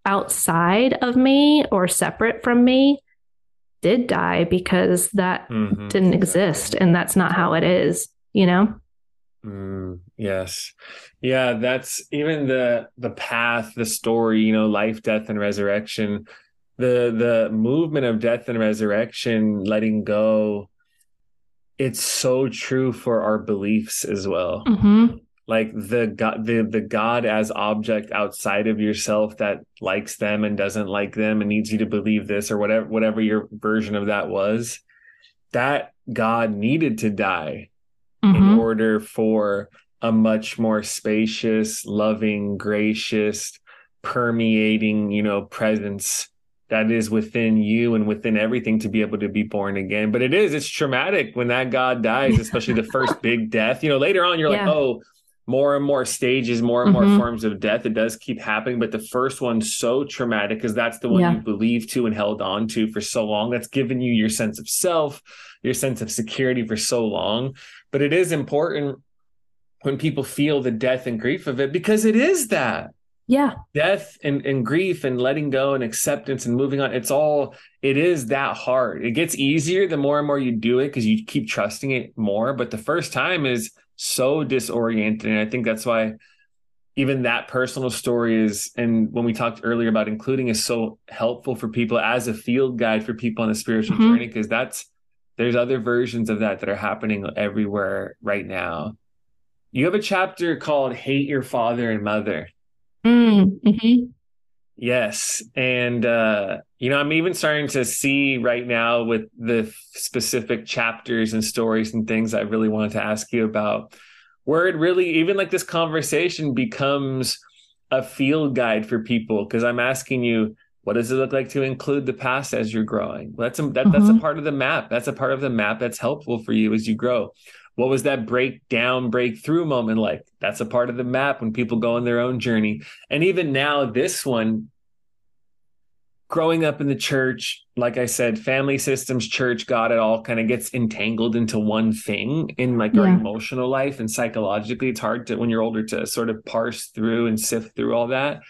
outside of me or separate from me did die because that Mhm. didn't exist and that's not how it is, you know? Mm, yes. Yeah, that's even the the path, the story, you know, life, death, and resurrection. The the movement of death and resurrection, letting go, it's so true for our beliefs as well. Mm-hmm. Like the God the the God as object outside of yourself that likes them and doesn't like them and needs you to believe this or whatever whatever your version of that was, that God needed to die in Mm-hmm. order for a much more spacious, loving, gracious, permeating, you know, presence that is within you and within everything to be able to be born again. But it is, it's traumatic when that God dies, especially the first big death. You know, later on, you're Yeah. like, oh, more and more stages, more and more Mhm. forms of death. It does keep happening. But the first one's so traumatic because that's the one Yeah. you believed to and held on to for so long. That's given you your sense of self, your sense of security for so long. But it is important when people feel the death and grief of it because it is that Yeah. death and, and grief and letting go and acceptance and moving on. It's all, it is that hard. It gets easier the more and more you do it because you keep trusting it more. But the first time is so disoriented. And I think that's why even that personal story is, and when we talked earlier about including is so helpful for people as a field guide for people on a spiritual Mhm. journey because that's, there's other versions of that that are happening everywhere right now. You have a chapter called Hate Your Father and Mother. Mm-hmm. Yes. And, uh, you know, I'm even starting to see right now with the specific chapters and stories and things I really wanted to ask you about, where it really, even like this conversation becomes a field guide for people. Cause I'm asking you, what does it look like to include the past as you're growing? Well, that's a, that, that's a Mhm. part of the map. That's a part of the map that's helpful for you as you grow. What was that breakdown, breakthrough moment like? That's a part of the map when people go on their own journey. And even now, this one, growing up in the church, like I said, family systems, church, God, it all kind of gets entangled into one thing in like our emotional life and psychologically. It's hard to, when you're older, to sort of parse through and sift through all that.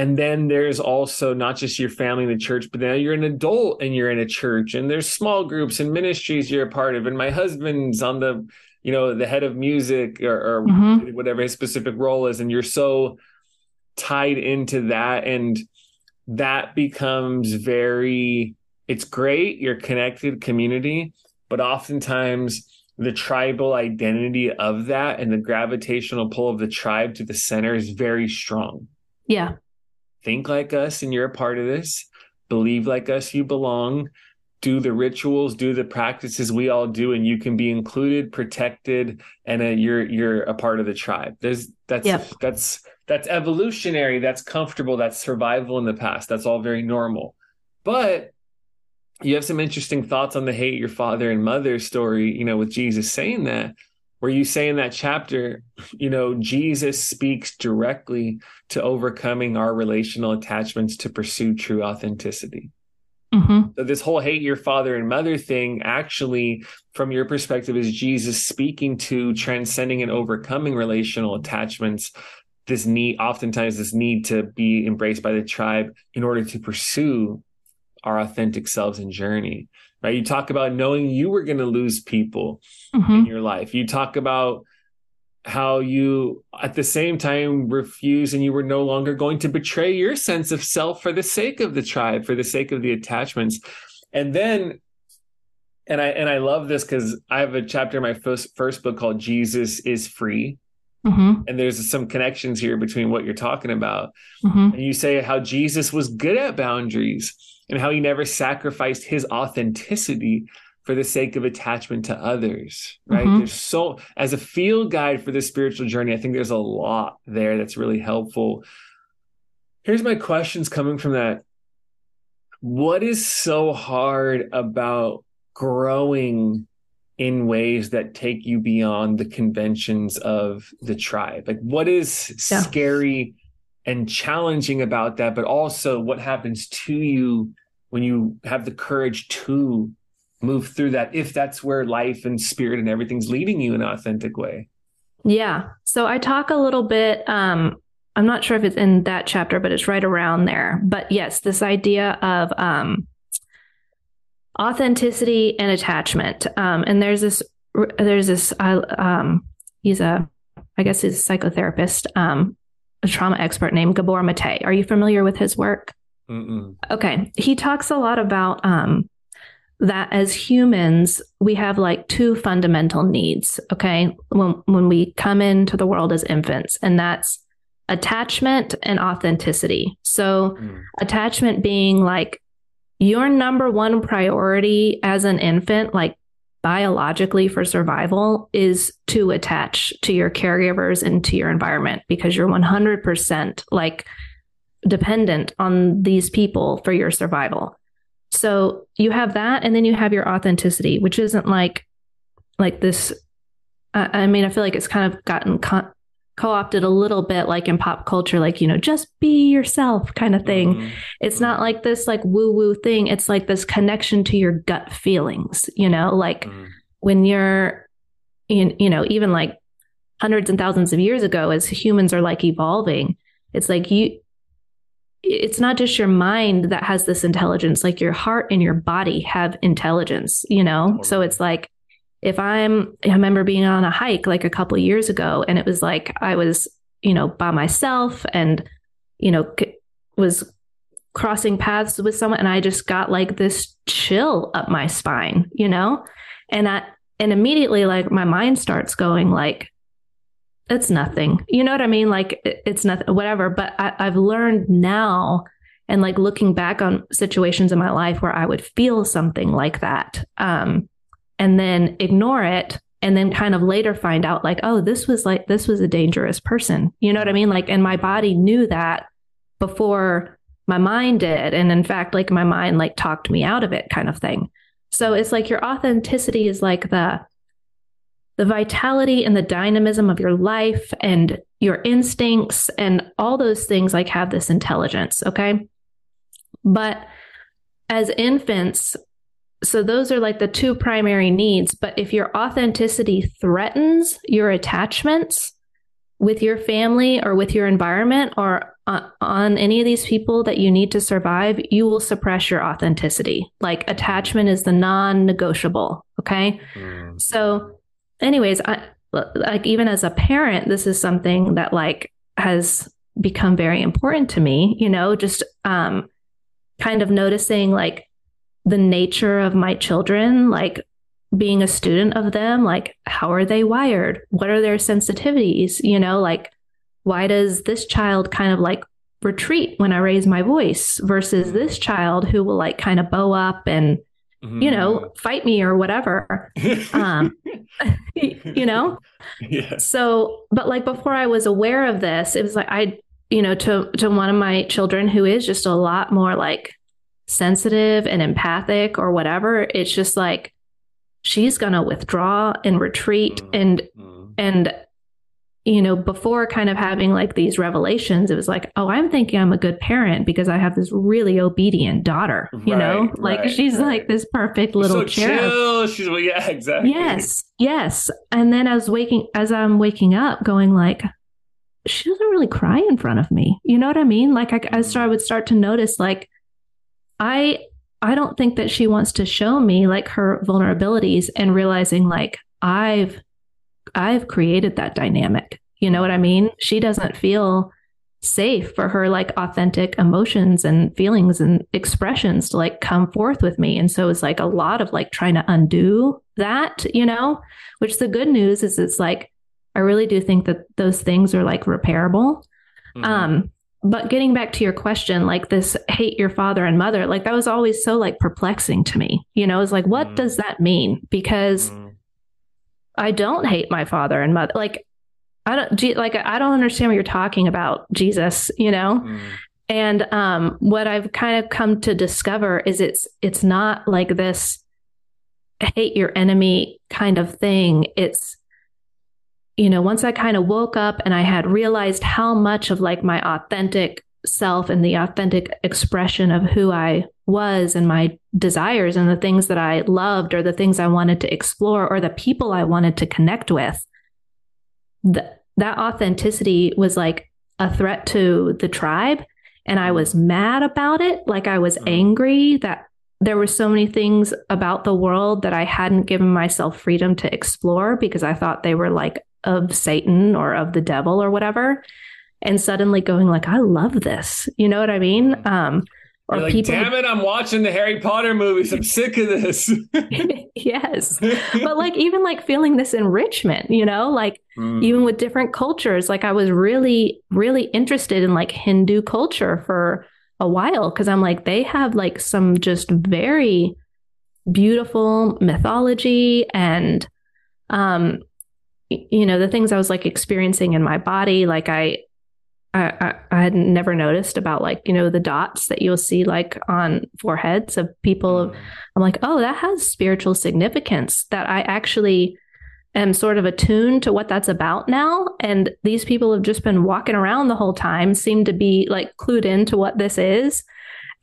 And then there's also not just your family in the church, but now you're an adult and you're in a church, and there's small groups and ministries you're a part of. And my husband's on the, you know, the head of music or, or Mhm. whatever his specific role is, and you're so tied into that, and that becomes very. It's great. You're connected community, but oftentimes the tribal identity of that and the gravitational pull of the tribe to the center is very strong Yeah. Think like us and you're a part of this. Believe like us you belong. Do the rituals do the practices we all do and you can be included protected and uh, you're you're a part of the tribe. There's that's Yep. that's that's evolutionary. That's comfortable. That's survival in the past. That's all very normal. But you have some interesting thoughts on the hate your father and mother story you know with jesus saying that where you say in that chapter you know jesus speaks directly to overcoming our relational attachments to pursue true authenticity. Mm-hmm. So this whole hate your father and mother thing actually from your perspective is Jesus speaking to transcending and overcoming relational attachments this need oftentimes this need to be embraced by the tribe in order to pursue our authentic selves and journey right you talk about knowing you were going to lose people Mm-hmm. in your life. You talk about how you at the same time refuse and you were no longer going to betray your sense of self for the sake of the tribe, for the sake of the attachments. And then and I and I love this because I have a chapter in my first first book called Jesus is Free. Mm-hmm. And there's some connections here between what you're talking about. Mm-hmm. And you say how Jesus was good at boundaries and how he never sacrificed his authenticity for the sake of attachment to others, right? Mhm. There's so, as a field guide for the spiritual journey, I think there's a lot there that's really helpful. Here's my questions coming from that. What is so hard about growing in ways that take you beyond the conventions of the tribe? Like, what is Yeah. scary and challenging about that? But also, what happens to you when you have the courage to move through that, if that's where life and spirit and everything's leading you in an authentic way? Yeah. So I talk a little bit. Um, I'm not sure if it's in that chapter, but it's right around there. But yes, this idea of um, authenticity and attachment. Um, and there's this, there's this, uh, um, he's a, I guess he's a psychotherapist, um, a trauma expert named Gabor Mate. Are you familiar with his work? Mm-mm. Okay. He talks a lot about um, that as humans, we have like two fundamental needs. Okay. When, when we come into the world as infants, and that's attachment and authenticity. So, Mm. attachment being like your number one priority as an infant, like biologically for survival, is to attach to your caregivers and to your environment because you're 100% like dependent on these people for your survival. So you have that, and then you have your authenticity, which isn't like like this. I I mean, I feel like it's kind of gotten co- co-opted a little bit, like in pop culture, like you know, just be yourself kind of thing. Mhm. It's not like this like woo woo thing. It's like this connection to your gut feelings. You know, like Mhm. when you're in, you know, even like hundreds and thousands of years ago, as humans are like evolving, it's like you, it's not just your mind that has this intelligence, like your heart and your body have intelligence, you know? So it's like, if I'm, I remember being on a hike like a couple years ago, and it was like I was, you know, by myself and, you know, c- was crossing paths with someone, and I just got like this chill up my spine, you know? And I, and immediately like my mind starts going like, it's nothing. You know what I mean? Like it- it's nothing, whatever. But I, I've learned now and like looking back on situations in my life where I would feel something like that. Um, and then ignore it and then kind of later find out like, oh, this was like, this was a dangerous person. You know what I mean? Like, and my body knew that before my mind did. And in fact, like my mind like talked me out of it kind of thing. So it's like your authenticity is like the, the vitality and the dynamism of your life and your instincts and all those things like have this intelligence. Okay. But as infants, so those are like the two primary needs. But if your authenticity threatens your attachments with your family or with your environment or on, any of these people that you need to survive, you will suppress your authenticity. Like attachment is the non negotiable. Okay. Mm. So, anyways, I like even as a parent, this is something that like has become very important to me, you know, just um kind of noticing like the nature of my children, like being a student of them, like how are they wired? What are their sensitivities? You know, like why does this child kind of like retreat when I raise my voice versus this child who will like kind of bow up and, you know, fight me or whatever. Um, you know? yes. So, but like before I was aware of this, it was like I, you know, to to one of my children who is just a lot more like sensitive and empathic or whatever, it's just like she's going to withdraw and retreat Mm. and Mm. and you know, before kind of having like these revelations, it was like, oh, I'm thinking I'm a good parent because I have this really obedient daughter, you know? Like right, she's right. like this perfect little so cherub. chill. She's well, yeah, exactly. Yes, yes. And then as waking as I'm waking up, going like, she doesn't really cry in front of me. You know what I mean? Like I, I start, I would start to notice like, I I don't think that she wants to show me like her vulnerabilities and realizing like I've I've created that dynamic. You know what I mean? She doesn't feel safe for her like authentic emotions and feelings and expressions to like come forth with me. And so it's like a lot of like trying to undo that, you know, which the good news is it's like I really do think that those things are like repairable. Mhm. Um, but getting back to your question, like this hate your father and mother, like that was always so like perplexing to me. You know, it's like, what Mhm. does that mean? Because Mm. I don't hate my father and mother. Like, I don't like. I don't understand what you're talking about, Jesus. You know, Mm. and um, what I've kind of come to discover is it's it's not like this hate your enemy kind of thing. It's you know, once I kind of woke up and I had realized how much of like my authentic self and the authentic expression of who I was and my desires and the things that I loved or the things I wanted to explore or the people I wanted to connect with, th- that authenticity was like a threat to the tribe. And I was mad about it. Like I was Mm. angry that there were so many things about the world that I hadn't given myself freedom to explore because I thought they were like of Satan or of the devil or whatever. And suddenly going like, I love this. You know what I mean? Um, or You're like, people damn it, I'm watching the Harry Potter movies. I'm sick of this. yes. But like even like feeling this enrichment, you know, like Mm. even with different cultures, like I was really, really interested in like Hindu culture for a while because I'm like, they have like some just very beautiful mythology and um you know the things i was like experiencing in my body like i I, I had never noticed about like you know the dots that you'll see like on foreheads of people. Mm-hmm. I'm like, oh, that has spiritual significance. That I actually am sort of attuned to what that's about now. And these people have just been walking around the whole time, seem to be like clued into what this is.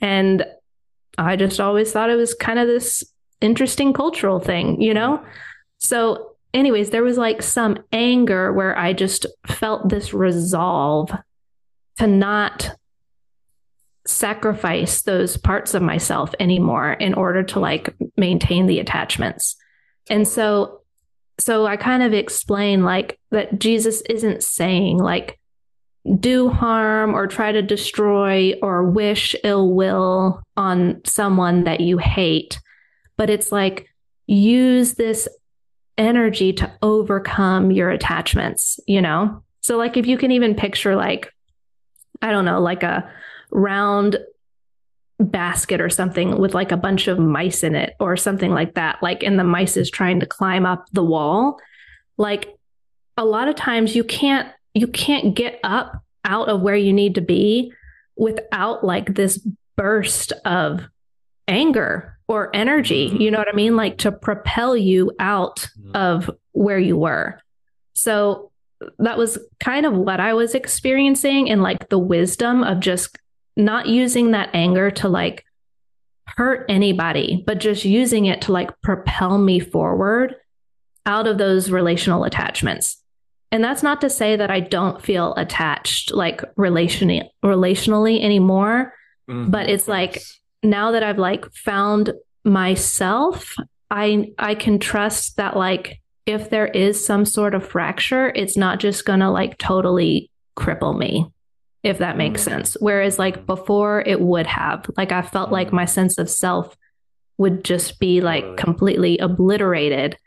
And I just always thought it was kind of this interesting cultural thing, you know? So, anyways, there was like some anger where I just felt this resolve to not sacrifice those parts of myself anymore in order to like maintain the attachments. And so so I kind of explain like that Jesus isn't saying like do harm or try to destroy or wish ill will on someone that you hate, but it's like use this energy to overcome your attachments, you know? So like if you can even picture like I don't know, like a round basket or something with like a bunch of mice in it or something like that like and the mice is trying to climb up the wall like a lot of times you can't you can't get up out of where you need to be without like this burst of anger or energy you know what i mean? Like to propel you out of where you were. So that was kind of what i was experiencing and like the wisdom of just not using that anger to like hurt anybody, but just using it to like propel me forward out of those relational attachments. And that's not to say that I don't feel attached like relationally relationally anymore, Mhm. but it's like now that I've like found myself, I I can trust that like if there is some sort of fracture, it's not just going to like totally cripple me if that makes Mm. sense. Whereas like before it would have. Like I felt like Mm. my sense of self would just be like completely obliterated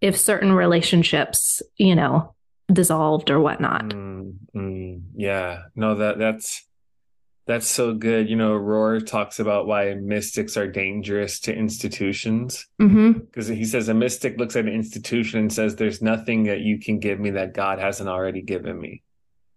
if certain relationships, you know, dissolved or whatnot. Mm, mm, yeah, no, that that's that's so good. You know, Rohr talks about why mystics are dangerous to institutions mm-hmm. because he says a mystic looks at an institution and says, "There's nothing that you can give me that God hasn't already given me."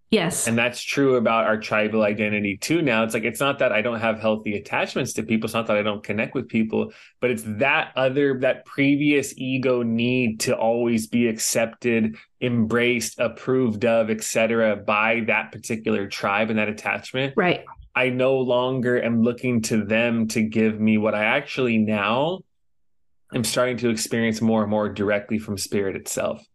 Yes. And that's true about our tribal identity too. Now it's like, it's not that I don't have healthy attachments to people. It's not that I don't connect with people, but it's that other, that previous ego need to always be accepted, embraced, approved of, etc. by that particular tribe and that attachment. right. I no longer am looking to them to give me what I actually now am starting to experience more and more directly from spirit itself,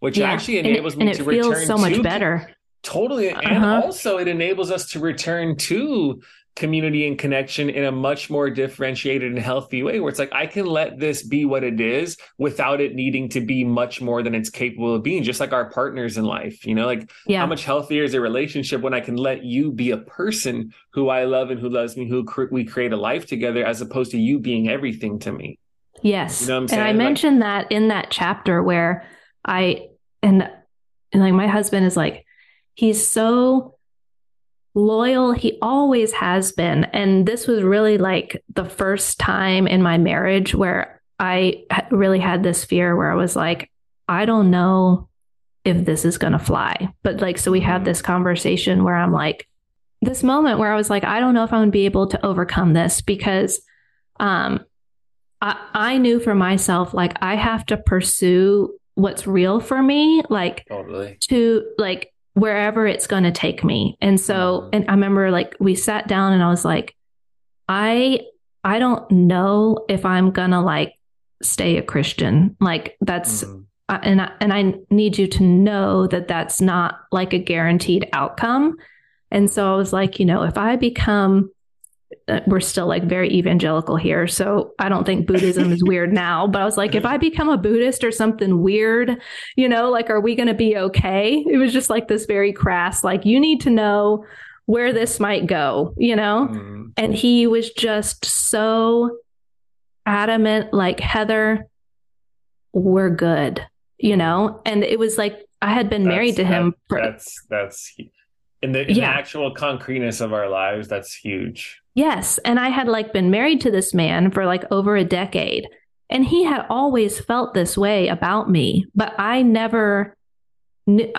which Yeah. actually And enables and me it to feels return so much to better. Totally. And Uh-huh. also, it enables us to return to community and connection in a much more differentiated and healthy way where it's like, I can let this be what it is without it needing to be much more than it's capable of being, just like our partners in life. You know, like Yeah. how much healthier is a relationship when I can let you be a person who I love and who loves me, who cr- we create a life together, as opposed to you being everything to me. Yes. You know what I'm and? I Like- mentioned that in that chapter where I and, and like my husband is like he's so loyal. He always has been. And this was really like the first time in my marriage where I really had this fear where I was like I don't know if this is going to fly. But like so we had this conversation where I'm like this moment where I was like I don't know if I'm going to be able to overcome this because um I, I knew for myself, like, I have to pursue what's real for me, like, Totally. to like wherever it's going to take me. And so, Mhm. and I remember like we sat down and I was like, I, I don't know if I'm going to like stay a Christian. Like, that's, Mhm. I- and I, and I need you to know that that's not like a guaranteed outcome. And so I was like, you know, if I become we're still like very evangelical here. So I don't think Buddhism is weird now. But I was like, if I become a Buddhist or something weird, you know, like, are we going to be okay? It was just like this very crass, like, you need to know where this might go, you know? Mm. And he was just so adamant, like, Heather, we're good, you know? And it was like, I had been married to That's- him. for, that's that's in the, in Yeah. the actual concreteness of our lives. That's huge. Yes. And I had like been married to this man for like over a decade. And he had always felt this way about me, but I never knew.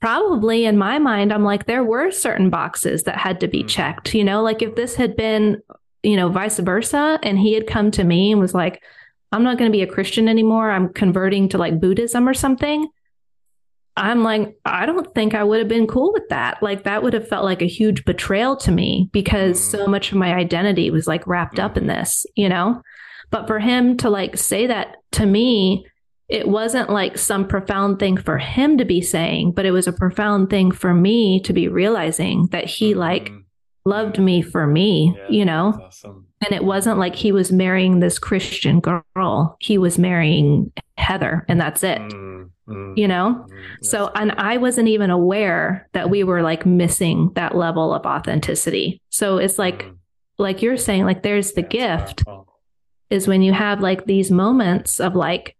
Probably in my mind, I'm like, there were certain boxes that had to be Mhm. checked. You know, like if this had been, you know, vice versa, and he had come to me and was like, I'm not going to be a Christian anymore. I'm converting to like Buddhism or something. I'm like, I don't think I would have been cool with that. Like, that would have felt like a huge betrayal to me because Mhm. so much of my identity was like wrapped up in Mhm. this, you know? But for him to like say that to me, it wasn't like some profound thing for him to be saying, but it was a profound thing for me to be realizing that he like Mhm. loved me for me, Yeah, you know? awesome. And it wasn't like he was marrying this Christian girl. He was marrying Heather, and that's it, Mm, mm, you know? mm, So, and I wasn't even aware that we were like missing that level of authenticity. So it's like, mm, like you're saying, like there's the that's gift powerful. is when you have like these moments of like,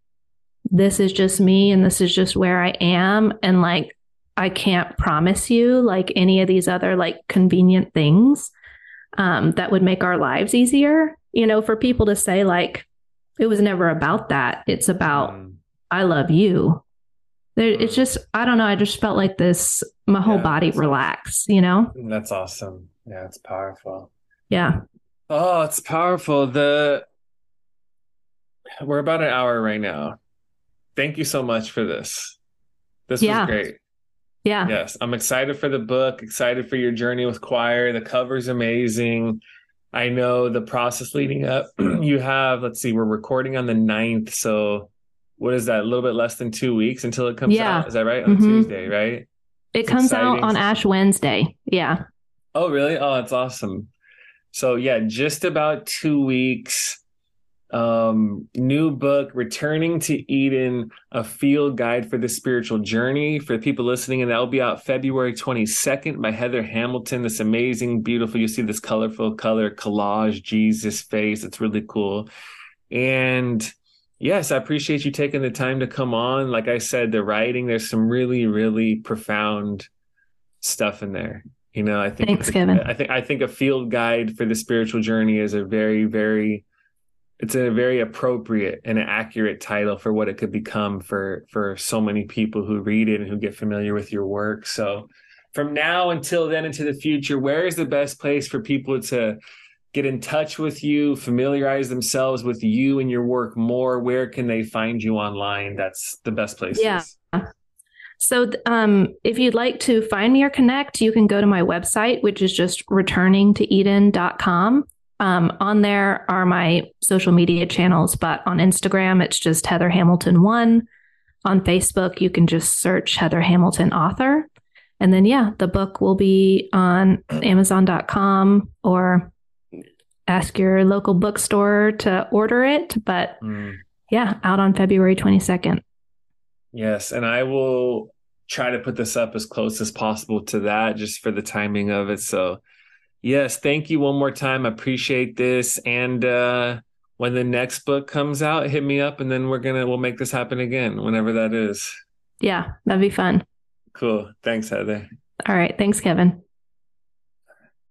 this is just me and this is just where I am. And like, I can't promise you like any of these other like convenient things um, that would make our lives easier. You know, for people to say like, it was never about that. It's about, Mm, I love you. There, it's mm. just, I don't know. I just felt like this, my whole Yeah, body that's- relax, you know? that's awesome. Yeah, it's powerful. Yeah. Oh, it's powerful. The we're about an hour right now. Thank you so much for this. This Yeah. was great. Yeah. Yes, I'm excited for the book, excited for your journey with choir. The cover's amazing. I know the process leading up. you have, let's see, we're recording on the 9th. So what is that? A little bit less than two weeks until it comes Yeah. out. Is that right? On Mhm. Tuesday, right? It It's comes out on Ash Wednesday. Yeah. Oh, really? Oh, that's awesome. So yeah, just about two weeks. Um, new book, Returning to Eden, a field guide for the spiritual journey for the people listening, and that'll be out February 22nd by Heather Hamilton. This amazing, beautiful, you see this colorful color collage, Jesus face. It's really cool. And yes, I appreciate you taking the time to come on. Like I said, the writing, there's some really, really profound stuff in there. You know, I think Thanks, Kevin. I think I think a field guide for the spiritual journey is a very, very it's a very appropriate and accurate title for what it could become for for so many people who read it and who get familiar with your work. So from now until then into the future, where is the best place for people to get in touch with you, familiarize themselves with you and your work more? Where can they find you online? That's the best place. Yeah. So, um, if you'd like to find me or connect, you can go to my website, which is just returningtoeden.com. Um, on there are my social media channels, but on Instagram, it's just Heather Hamilton one. On Facebook, you can just search Heather Hamilton author. And then, yeah, the book will be on Amazon.com or ask your local bookstore to order it. But Mm. yeah, out on February 22nd. Yes, and I will try to put this up as close as possible to that just for the timing of it. So, yes, thank you one more time. I appreciate this. And uh when the next book comes out, hit me up and then we're going to we'll make this happen again whenever that is. Yeah, that'd be fun. Cool. Thanks, Heather. All right. Thanks, Kevin.